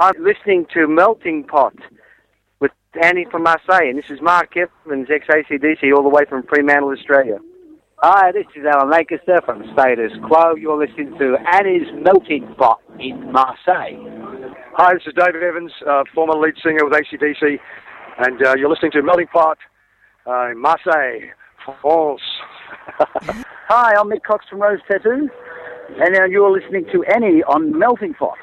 I'm listening to Melting Pot with Annie from Marseille, and this is Mark Evans, ex-ACDC, all the way from Fremantle, Australia. Hi, this is Alan Lancaster from Status Quo. You're listening to Annie's Melting Pot in Marseille. Hi, this is David Evans, uh, former lead singer with ACDC, and uh, you're listening to Melting Pot uh, in Marseille, France. Hi, I'm Mick Cocks from Rose Tattoo, and now you're listening to Annie on Melting Pot.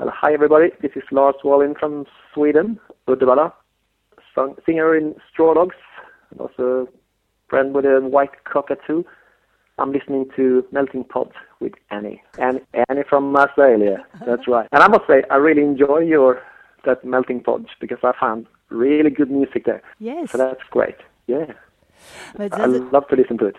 Well, hi everybody, this is Lars Wallin from Sweden, Uddevalla, song, singer in Straw Dogs, and also friend with a white cockatoo. I'm listening to Melting Pot with Annie. And Annie from Marseille, that's right. And I must say, I really enjoy your that Melting Pot because I found really good music there. Yes. So that's great. Yeah. I love to listen to it.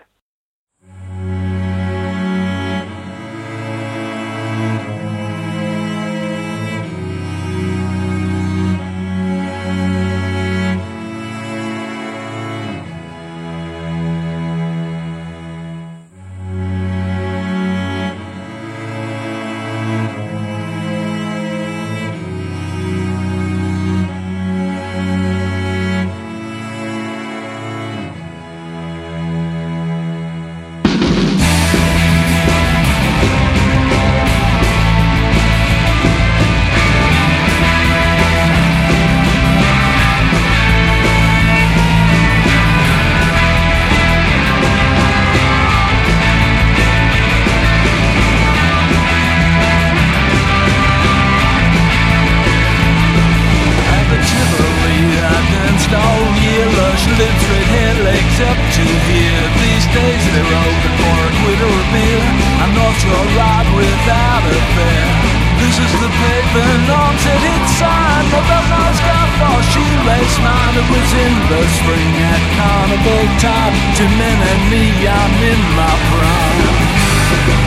Mine. It was in the spring at carnival time. Two men and me, I'm in my prime.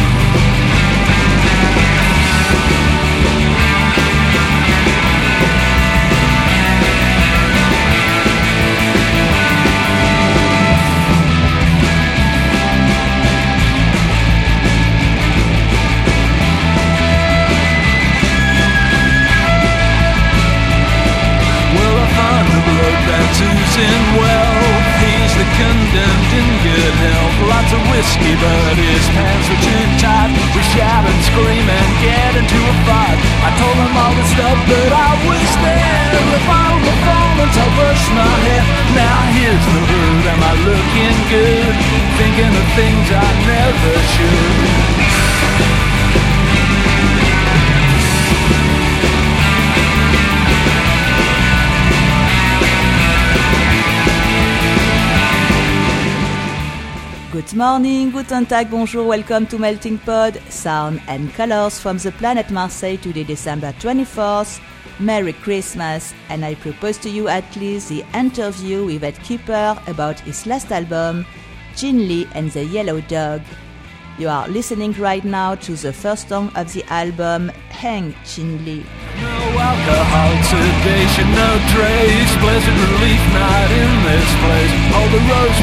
That's oozing well. He's the condemned in good health. Lots of whiskey, but his pants were too tight. We shout and scream and get into a fight. I told him all the stuff that I was there. The final performance, I brushed my hair. Now here's the word, am I looking good? Thinking of things I never should. Good morning, guten Tag, bonjour, welcome to Melting Pod, sound and colors from the planet Marseille today, December 24th. Merry Christmas, and I propose to you at least the interview with Ed Kuepper about his last album, Jean Lee and the Yellow Dog. You are listening right now to the first song of the album, Hang Jean Lee. No alcohol, sedation, no trace. Relief night in this place. All the roads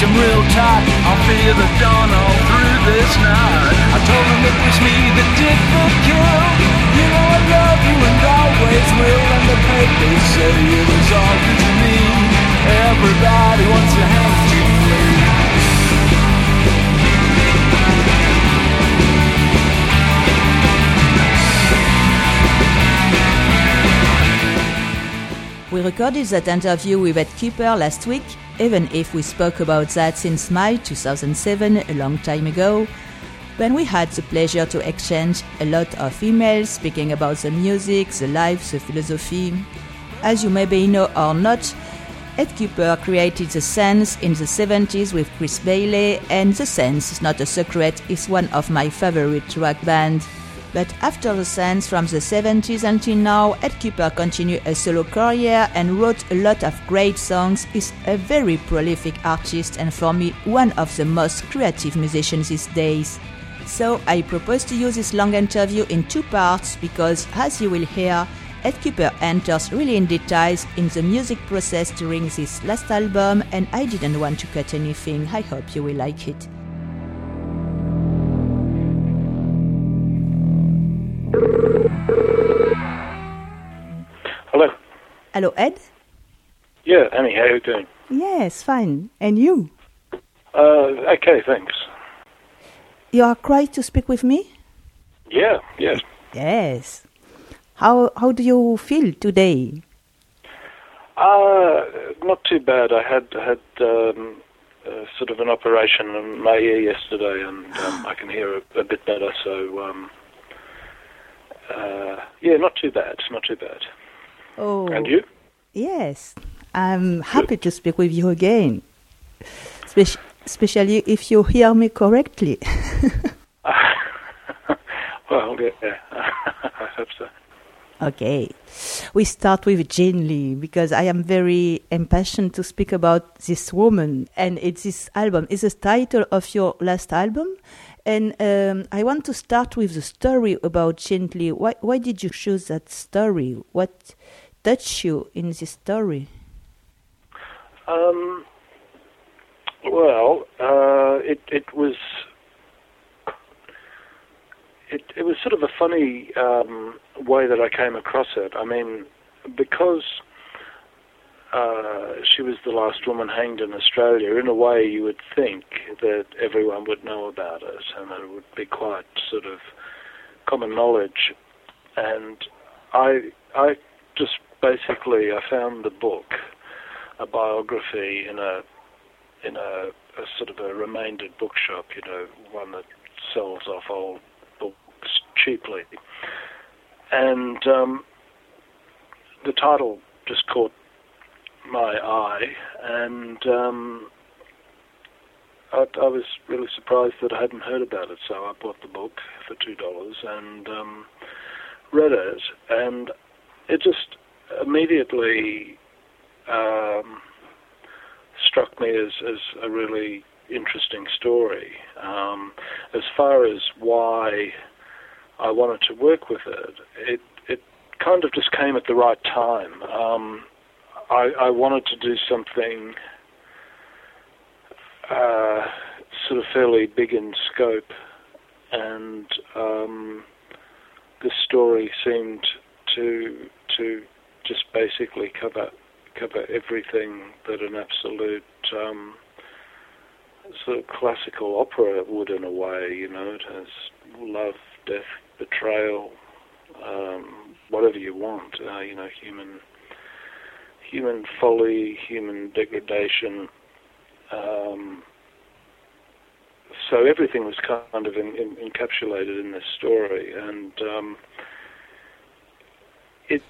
'em real tight. I'll fear the dawn all through this night. I told him it was me that did the kill. You know I love you and always will. And the papers say it was all good to me. Everybody wants to We recorded that interview with Ed Kuepper last week, even if we spoke about that since May 2007, a long time ago, when we had the pleasure to exchange a lot of emails speaking about the music, the life, the philosophy. As you maybe know or not, Ed Kuepper created The Saints in the 70s with Chris Bailey, and The Saints is not a secret, is one of my favorite rock bands. But after The Saints from the 70s until now, Ed Kuepper continued a solo career and wrote a lot of great songs. He's a very prolific artist and for me, one of the most creative musicians these days. So I propose to use this long interview in two parts because, as you will hear, Ed Kuepper enters really in details in the music process during this last album, and I didn't want to cut anything. I hope you will like it. Hello, Hello, Ed. Yeah, Annie, how are you doing? Yes, fine. And you? Uh, okay, thanks. You are great to speak with me. Yeah, yeah. Yes. How how do you feel today? Uh, not too bad. I had had um, uh, sort of an operation in my ear yesterday, and um, I can hear a, a bit better. So, um, uh, yeah, not too bad. Not too bad. Oh. And you? Yes, I'm happy to speak with you again. Spec- especially if you hear me correctly. well, yeah, I hope so. Okay. We start with Jean Lee because I am very impassioned to speak about this woman and it's this album. It's the title of your last album. And um, I want to start with the story about Jean Lee. Why, why did you choose that story? What touched you in this story? Um, well, uh, it it was it it was sort of a funny um, way that I came across it. I mean, because uh, she was the last woman hanged in Australia. In a way, you would think that everyone would know about it, and that it would be quite sort of common knowledge. And I I just basically I found the book, a biography in a in a, a sort of a remaindered bookshop, you know, one that sells off old books cheaply. And um, the title just caught my eye, and um, I, I was really surprised that I hadn't heard about it. So I bought the book for two dollars and um, read it, and it just immediately um, struck me as, as a really interesting story. Um, as far as why I wanted to work with it, it it kind of just came at the right time. Um, I, I wanted to do something uh, sort of fairly big in scope, and um, this story seemed to to just basically cover cover everything that an absolute um, sort of classical opera would in a way. You know, it has love, death, betrayal, um, whatever you want. Uh, you know, human human folly, human degradation. Um, so everything was kind of in, in, encapsulated in this story, and um, it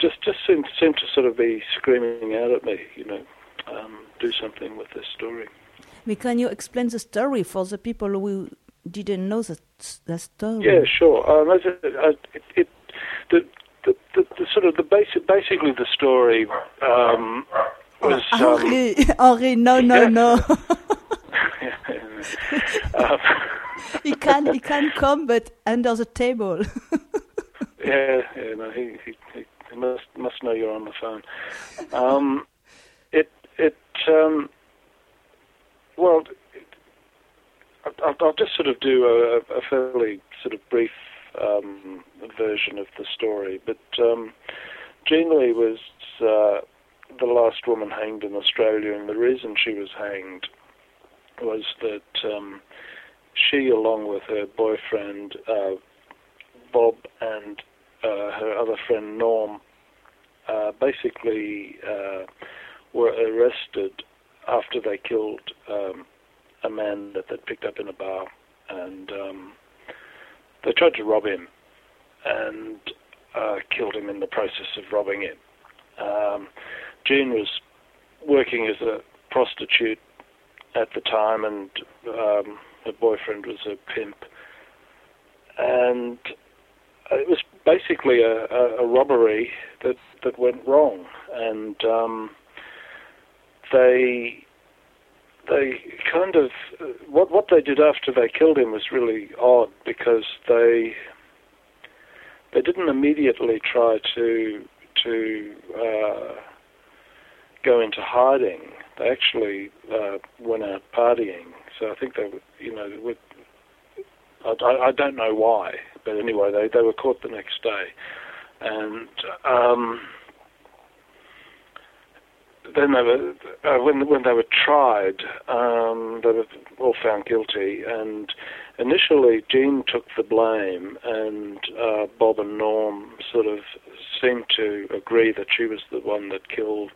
just just seemed seemed to sort of be screaming out at me, you know, um, do something with this story. But can you explain the story for the people who didn't know the, the story? Yeah, sure. Um, it, it, it, the, the, the, the sort of the basic, basically the story um, was. Um, Henri, Henri, no, no, Yeah. no. um, he can, he can come, but under the table. yeah, yeah, no, he, he, he must must know you're on the phone. Um, it it um, well, it, I'll, I'll just sort of do a, a fairly sort of brief um, version of the story. But um, Jean Lee was uh, the last woman hanged in Australia, and the reason she was hanged was that um, she, along with her boyfriend uh, Bob and uh, her other friend Norm, uh, basically uh, were arrested after they killed um, a man that they'd picked up in a bar, they tried to rob him and uh, killed him in the process of robbing him. Um, Jean was working as a prostitute at the time, and um, her boyfriend was a pimp, and it was basically a, a, a robbery that that went wrong, and um, they they kind of what what they did after they killed him was really odd because they they didn't immediately try to to uh, go into hiding. They actually uh, went out partying. So I think they were, you know, with, I, I I don't know why, but anyway, they they were caught the next day, and um, then they were uh, when when they were tried, um, they were all found guilty, and initially Jean took the blame, and uh, Bob and Norm sort of seemed to agree that she was the one that killed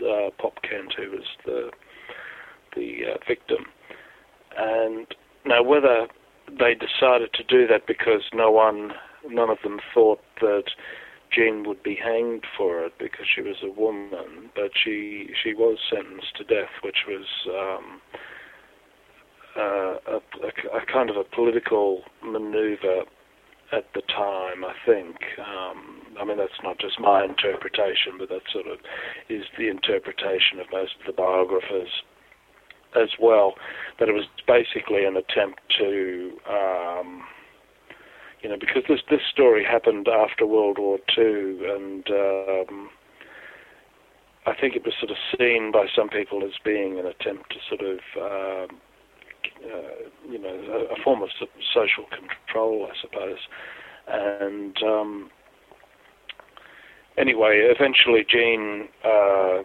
uh, Pop Kent, who was the the uh, victim, and now whether they decided to do that because no one, none of them thought that Jean would be hanged for it because she was a woman, but she she was sentenced to death, which was um, uh, a, a, a kind of a political maneuver at the time. I think. Um, I mean, that's not just my interpretation, but that sort of is the interpretation of most of the biographers as well. That it was basically an attempt to um, you know, because this this story happened after World War II, and um, I think it was sort of seen by some people as being an attempt to sort of, um, uh, you know, a, a, form of social control, I suppose. And um, anyway, eventually Jean uh,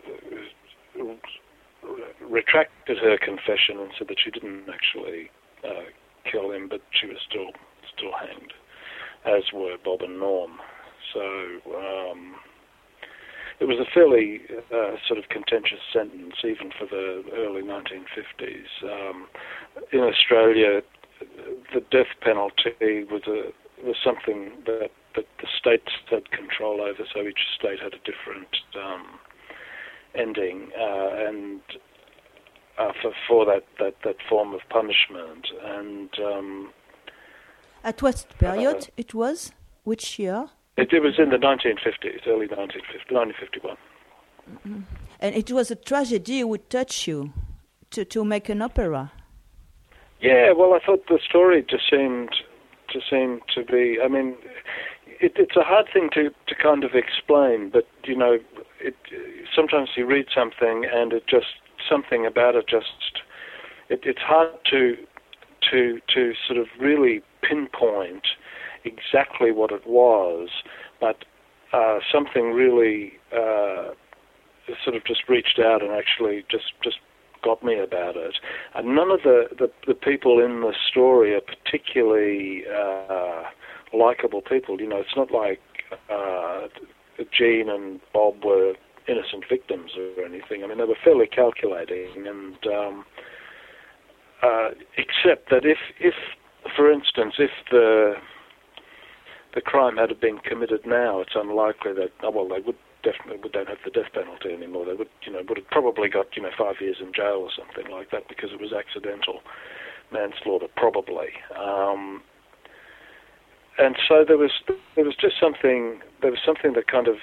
retracted her confession and said that she didn't actually uh, kill him, but she was still still hanged as were Bob and Norm. So um, it was a fairly uh, sort of contentious sentence, even for the early 1950s. Um, in Australia, the death penalty was a was something that, that the states had control over, so each state had a different um, ending, uh, and uh, for for that, that that form of punishment, and um, at what period uh, it was? Which year? It, it, was in the 1950s, early 1950, 1951. Mm-hmm. And it was a tragedy would touch you to, to make an opera. Yeah, well, I thought the story just seemed to seem to be. I mean, it, it's a hard thing to, to kind of explain, but you know, it, sometimes you read something and it just something about it just it, it's hard to to to sort of really pinpoint exactly what it was, but uh, something really uh, sort of just reached out and actually just just got me about it. And none of the, the, the people in the story are particularly uh, likable people. You know, it's not like uh, Jean and Bob were innocent victims or anything. I mean, they were fairly calculating, and um, uh, except that if if for instance, if the the crime had been committed now, it's unlikely that oh, well they would definitely would don't have the death penalty anymore. They would you know would have probably got you know five years in jail or something like that because it was accidental manslaughter probably. Um, and so there was there was just something there was something that kind of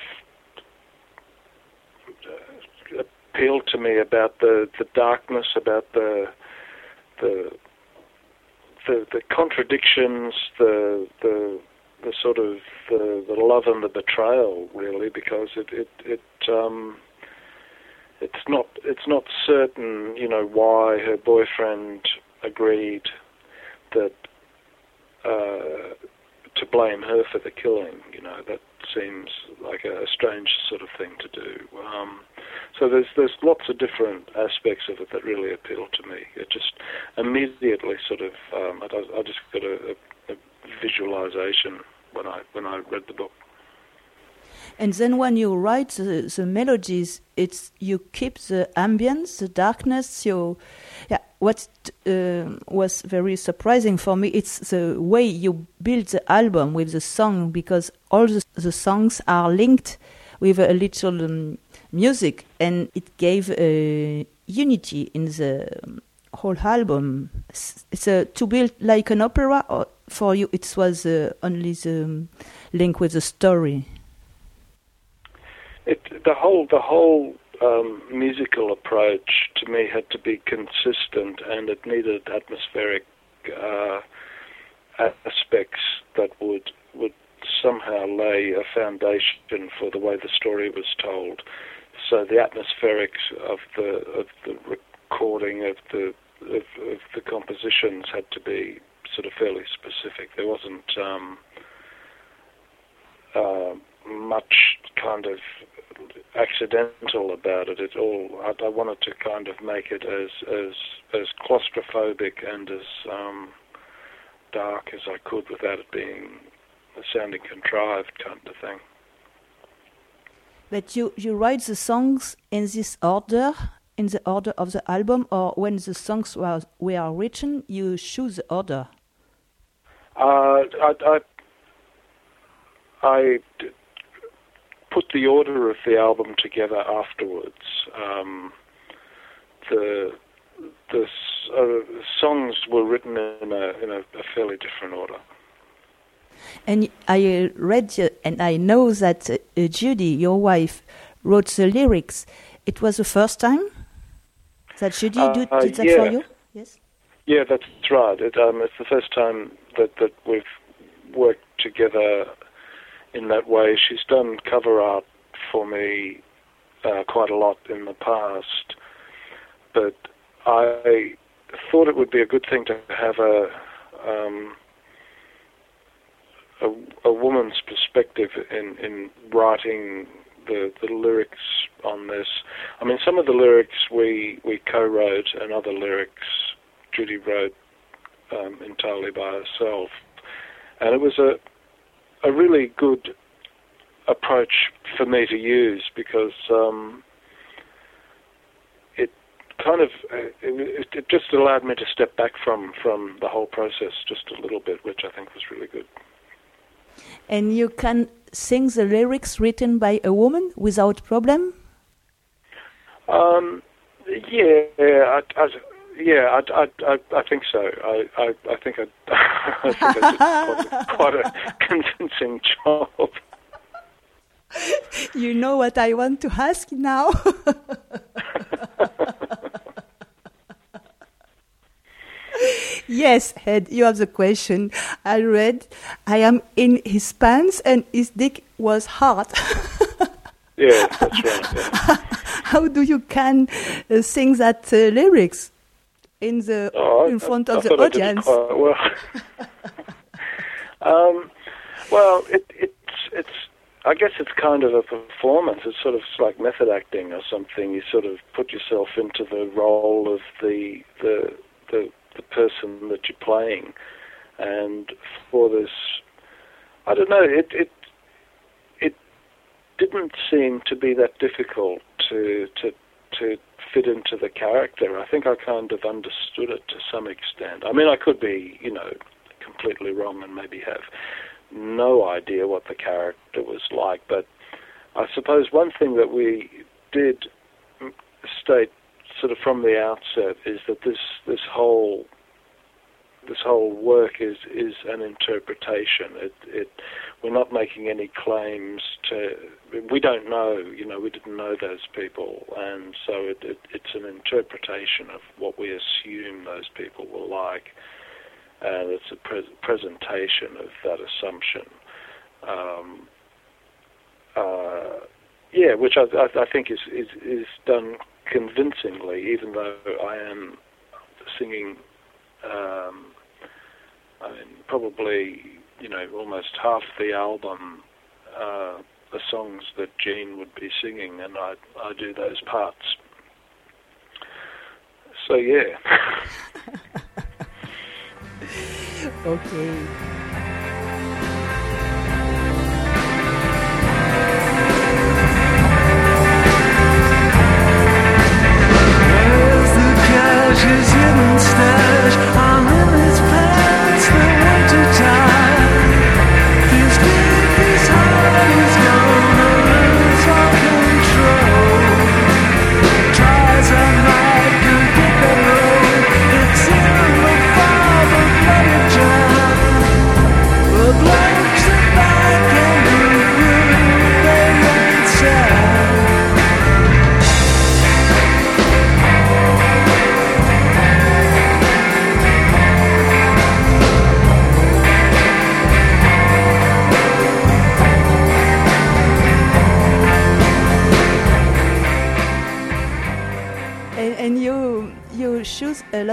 uh, appealed to me about the the darkness about the the the, the contradictions, the the the sort of the, the love and the betrayal, really, because it it it um, it's not it's not certain, you know, why her boyfriend agreed that uh, to blame her for the killing. You know, that seems like a, strange sort of thing to do. Um, so there's there's lots of different aspects of it that really appeal to me. It just immediately sort of um, I, I just got a, a, a visualization when I when I read the book. And then when you write the, the melodies, it's you keep the ambience, the darkness. You, yeah. What uh, was very surprising for me, it's the way you build the album with the song because all the, the songs are linked with a little um, music, and it gave a unity in the whole album. A, to build like an opera, or for you it was uh, only the um, link with the story. It, the whole the whole um, musical approach to me had to be consistent, and it needed atmospheric uh, aspects that would would somehow lay a foundation for the way the story was told. So the atmospherics of the of the recording of the of, of the compositions had to be sort of fairly specific. There wasn't um, uh, much kind of accidental about it. It all I, I wanted to kind of make it as as as claustrophobic and as um, dark as I could without it being sounding contrived kind of thing. But you, you write the songs in this order, in the order of the album, or when the songs were, were written, you choose the order? Uh, I, I, I put the order of the album together afterwards. Um, the the uh, songs were written in a in a, a fairly different order. And I read uh, and I know that uh, Judi, your wife, wrote the lyrics. It was the first time that Judi Uh, do, did that yeah. for you? Yes. Yeah, that's right. It, um, it's the first time that, that we've worked together in that way. She's done cover art for me uh, quite a lot in the past, but I thought it would be a good thing to have a um, a, a woman's perspective in, in writing the, the lyrics on this. I mean, some of the lyrics we, we co-wrote, and other lyrics Judi wrote um, entirely by herself, and it was a a really good approach for me to use because um, it kind of uh, it, it just allowed me to step back from from the whole process just a little bit, which I think was really good. And you can sing the lyrics written by a woman without problem? Um, yeah, I, I, yeah, I, I, I, I think so. I, I, I think I, I think I did quite, a, quite a convincing job. You know what I want to ask now? yes, Ed, you have the question. I read, I am in his pants and his dick was hard. Yeah, that's right. Yeah. How do you can uh, sing that uh, lyrics in the Oh, in front I of the I it audience? well. um, well, it, it's it's. I guess it's kind of a performance. It's sort of like method acting or something. You sort of put yourself into the role of the the the, the person that you're playing, and for this, I don't know. It it it didn't seem to be that difficult to to to fit into the character. I think I kind of understood it to some extent. I mean, I could be, you know, completely wrong and maybe have no idea what the character was like, but I suppose one thing that we did state sort of from the outset is that this this whole this whole work is is an interpretation. It it we're not making any claims to. We don't know. You know, we didn't know those people, and so it, it it's an interpretation of what we assume those people were like, and it's a pre- presentation of that assumption. Um, uh, yeah, which I, I, I think is, is is done convincingly, even though I am singing. Um, I mean, probably you know almost half the album uh, the songs that Jean would be singing, and I I do those parts. So yeah. Okay. Where's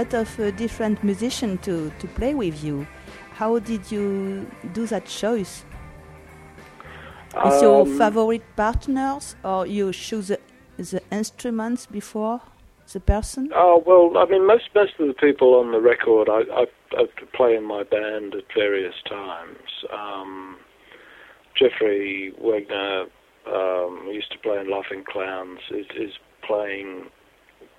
lot of uh, different musicians to, to play with you. How did you do that choice? Is your Um, favorite partners, or you choose the, the instruments before the person? Oh well, I mean, most most of the people on the record, I, I, I play in my band at various times. Um, Jeffrey Wegener, um, used to play in Laughing Clowns, is, is playing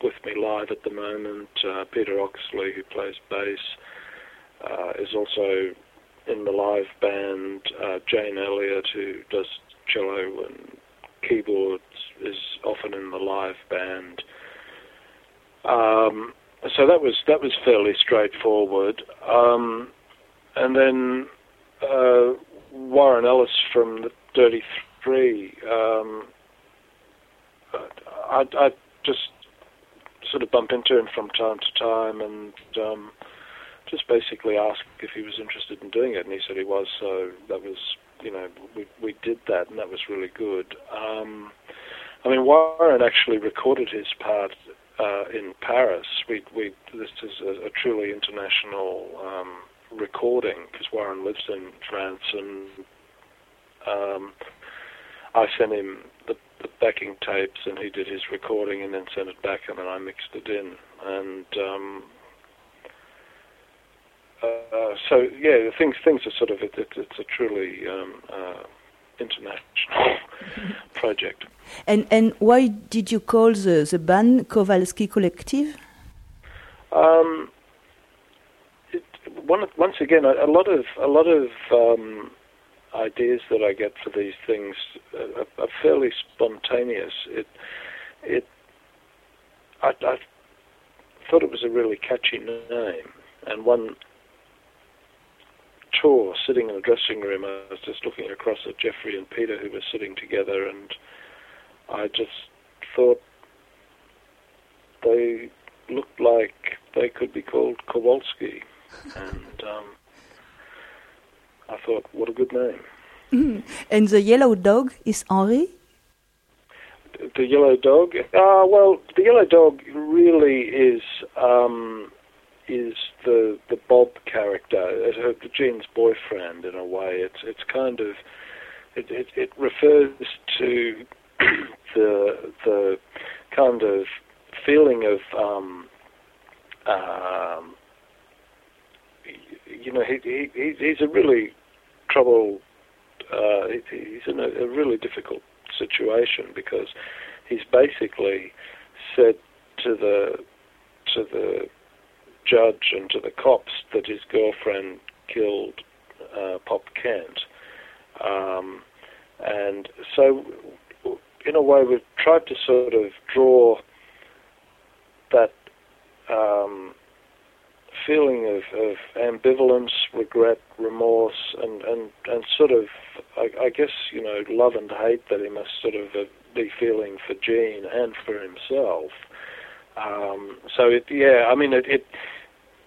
with me live at the moment. Uh, Peter Oxley, who plays bass, uh, is also in the live band. Uh, Jane Elliott, who does cello and keyboards, is often in the live band. Um, so that was that was fairly straightforward. Um, and then uh, Warren Ellis from the Dirty Three. Um, I, I just sort of bump into him from time to time, and um, just basically asked if he was interested in doing it, and he said he was. So that was, you know, we we did that, and that was really good. Um, I mean, Warren actually recorded his part uh, in Paris. We, we, this is a, a truly international um, recording because Warren lives in France, and um, I sent him the, the backing tapes, and he did his recording, and then sent it back, and then I mixed it in, and um, uh, so yeah, things things are sort of it, it, it's a truly um, uh, international project. And and why did you call the, the band Kowalski Collective? Um, it, one, once again, a, a lot of a lot of um, ideas that I get for these things are, are fairly spontaneous. It it I, I thought it was a really catchy name, and one tour sitting in the dressing room, I was just looking across at Jeffrey and Peter who were sitting together, and I just thought they looked like they could be called Kowalski, and um, I thought, what a good name. And the yellow dog is Henri? The yellow dog. Uh, well, the yellow dog really is um, is the the Bob character, uh, her, Jean's boyfriend. In a way, it's it's kind of it it, it refers to the the kind of feeling of um, um, you know he, he he- he's a really troubled uh, he's in a, a really difficult situation because he's basically said to the to the judge and to the cops that his girlfriend killed uh, Pop Kent, um, and so in a way we've tried to sort of draw that um, feeling of, of ambivalence, regret, remorse, and, and, and sort of, I, I guess, you know, love and hate that he must sort of uh, be feeling for Jean and for himself. Um, so, it, yeah, I mean, it, it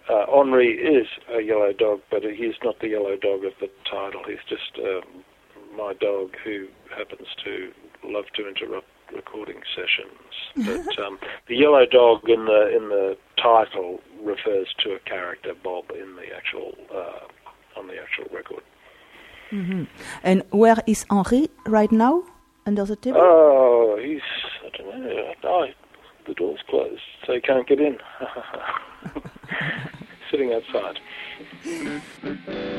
uh, Henri is a yellow dog, but he's not the yellow dog of the title. He's just um, my dog who happens to love to interrupt recording sessions. But um, the yellow dog in the in the title refers to a character Bob in the actual uh, on the actual record. And where is Henri right now? Under the table? Oh, he's I don't know. Oh, the door's closed, so he can't get in. Sitting outside.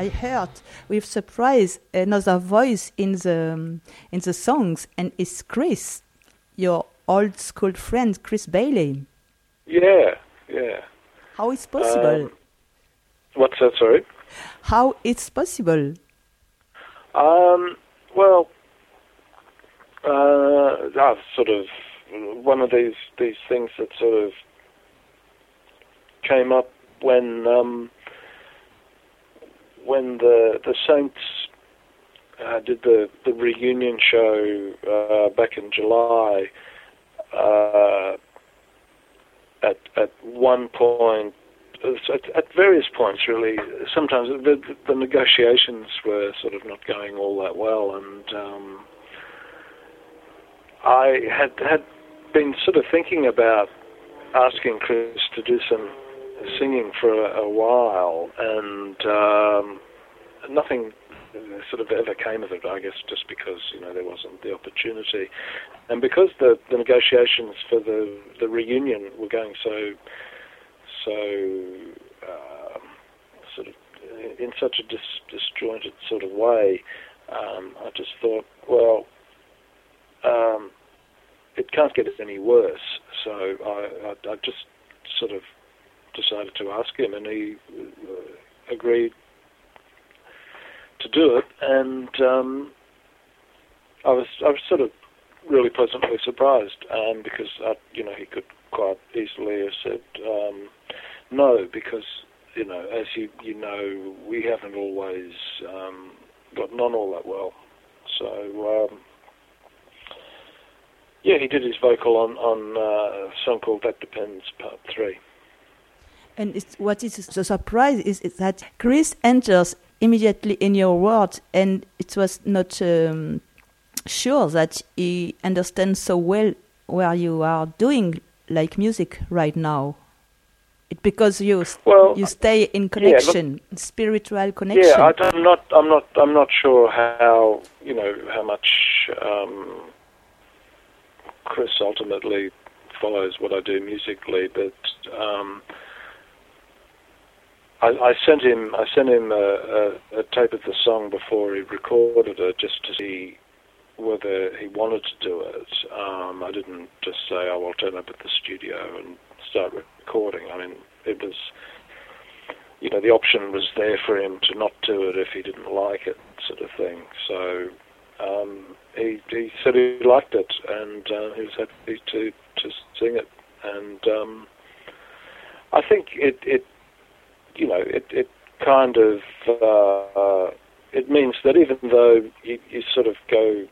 I heard with surprise another voice in the um, in the songs, and it's Chris, your old school friend, Chris Bailey. Yeah, yeah. How is possible? Um, what's that? Sorry. How it's possible? Um, well, uh, that's sort of one of these these things that sort of came up when um, when the the Saints uh, did the the reunion show uh, back in July. Uh, at at one point, at, at various points, really. Sometimes the, the negotiations were sort of not going all that well, and um, I had had been sort of thinking about asking Chris to do some singing for a, a while, and um, nothing sort of ever came of it. I guess just because you know there wasn't the opportunity, and because the, the negotiations for the the reunion were going so so um, sort of in such a dis, disjointed sort of way, um, I just thought, well. Um, it can't get any worse. So I, I, I just sort of decided to ask him, and he uh, agreed to do it. And um, I was I was sort of really pleasantly surprised um, because I, you know he could quite easily have said um, no because you know as you you know we haven't always um, gotten on all that well. So um, yeah, he did his vocal on on uh, a song called "That Depends" Part Three. And it's, what is the surprise is, is that Chris enters immediately in your world, and it was not um, sure that he understands so well where you are doing like music right now. It because you well, you stay in connection, yeah, spiritual connection. Yeah, I, am not. I'm not. I'm not sure how you know how much. Um, Chris ultimately follows what I do musically, but um, I, I, sent him I sent him a, a, a, tape of the song before he recorded it, just to see whether he wanted to do it. Um, I didn't just say, "Oh, I'll turn up at the studio and start recording." I mean, it was you know the option was there for him to not do it if he didn't like it, sort of thing. So um, he, he said he liked it and uh, he was happy to, to sing it. And um, I think it, it, you know, it, it kind of uh, it means that even though you, you sort of go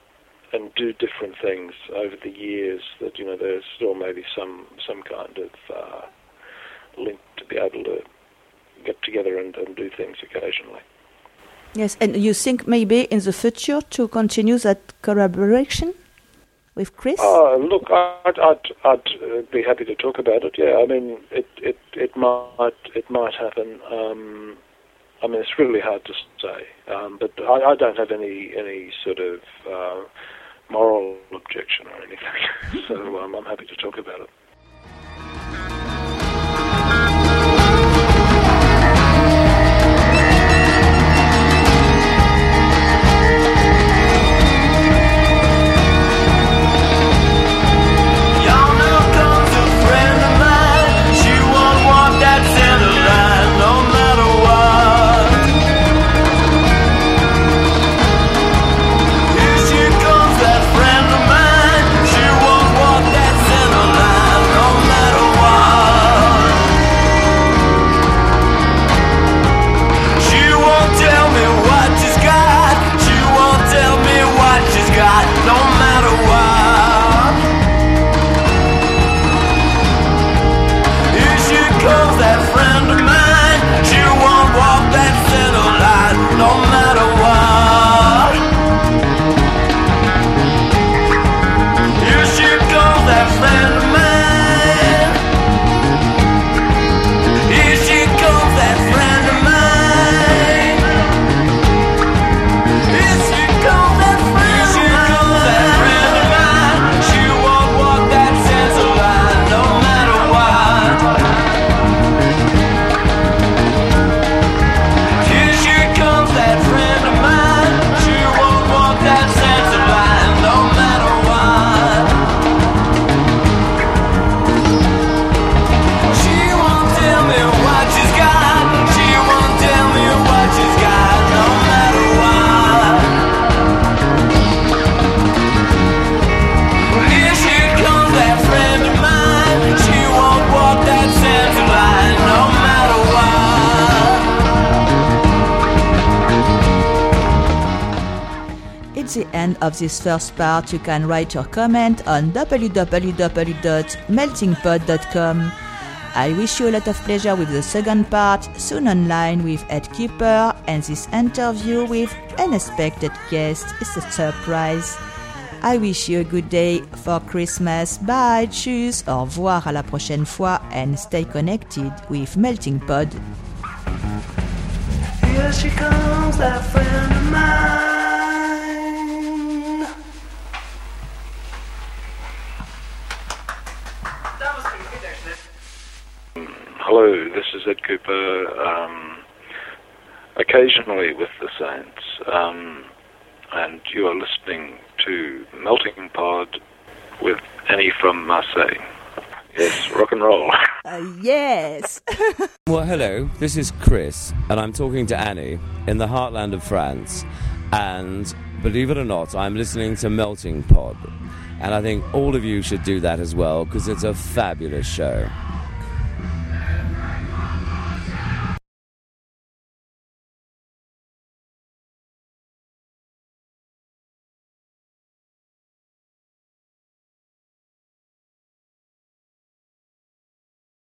and do different things over the years, that you know there's still maybe some some kind of uh, link to be able to get together and, and do things occasionally. Yes, and you think maybe in the future to continue that collaboration with Chris? Uh, look, I'd, I'd, I'd uh, be happy to talk about it. Yeah, I mean, it, it, it might, it might happen. Um, I mean, it's really hard to say, um, but I, I don't have any, any sort of uh, moral objection or anything. so um, I'm happy to talk about it. Of this first part. You can write your comment on www.meltingpod.com. I wish you a lot of pleasure with the second part, soon online with Ed Kuepper, and this interview with unexpected guest is a surprise. I wish you a good day for Christmas. Bye, tschüss, au revoir, à la prochaine fois, and stay connected with Meltingpod. Here she comes, that friend of mine. Hello, this is Ed Kuepper. Um, occasionally with the Saints, um, and you are listening to Meltingpod with Annie from Marseille. Yes, rock and roll. Uh, yes. Well, hello, this is Chris, and I'm talking to Annie in the heartland of France. And believe it or not, I'm listening to Meltingpod. And I think all of you should do that as well because it's a fabulous show.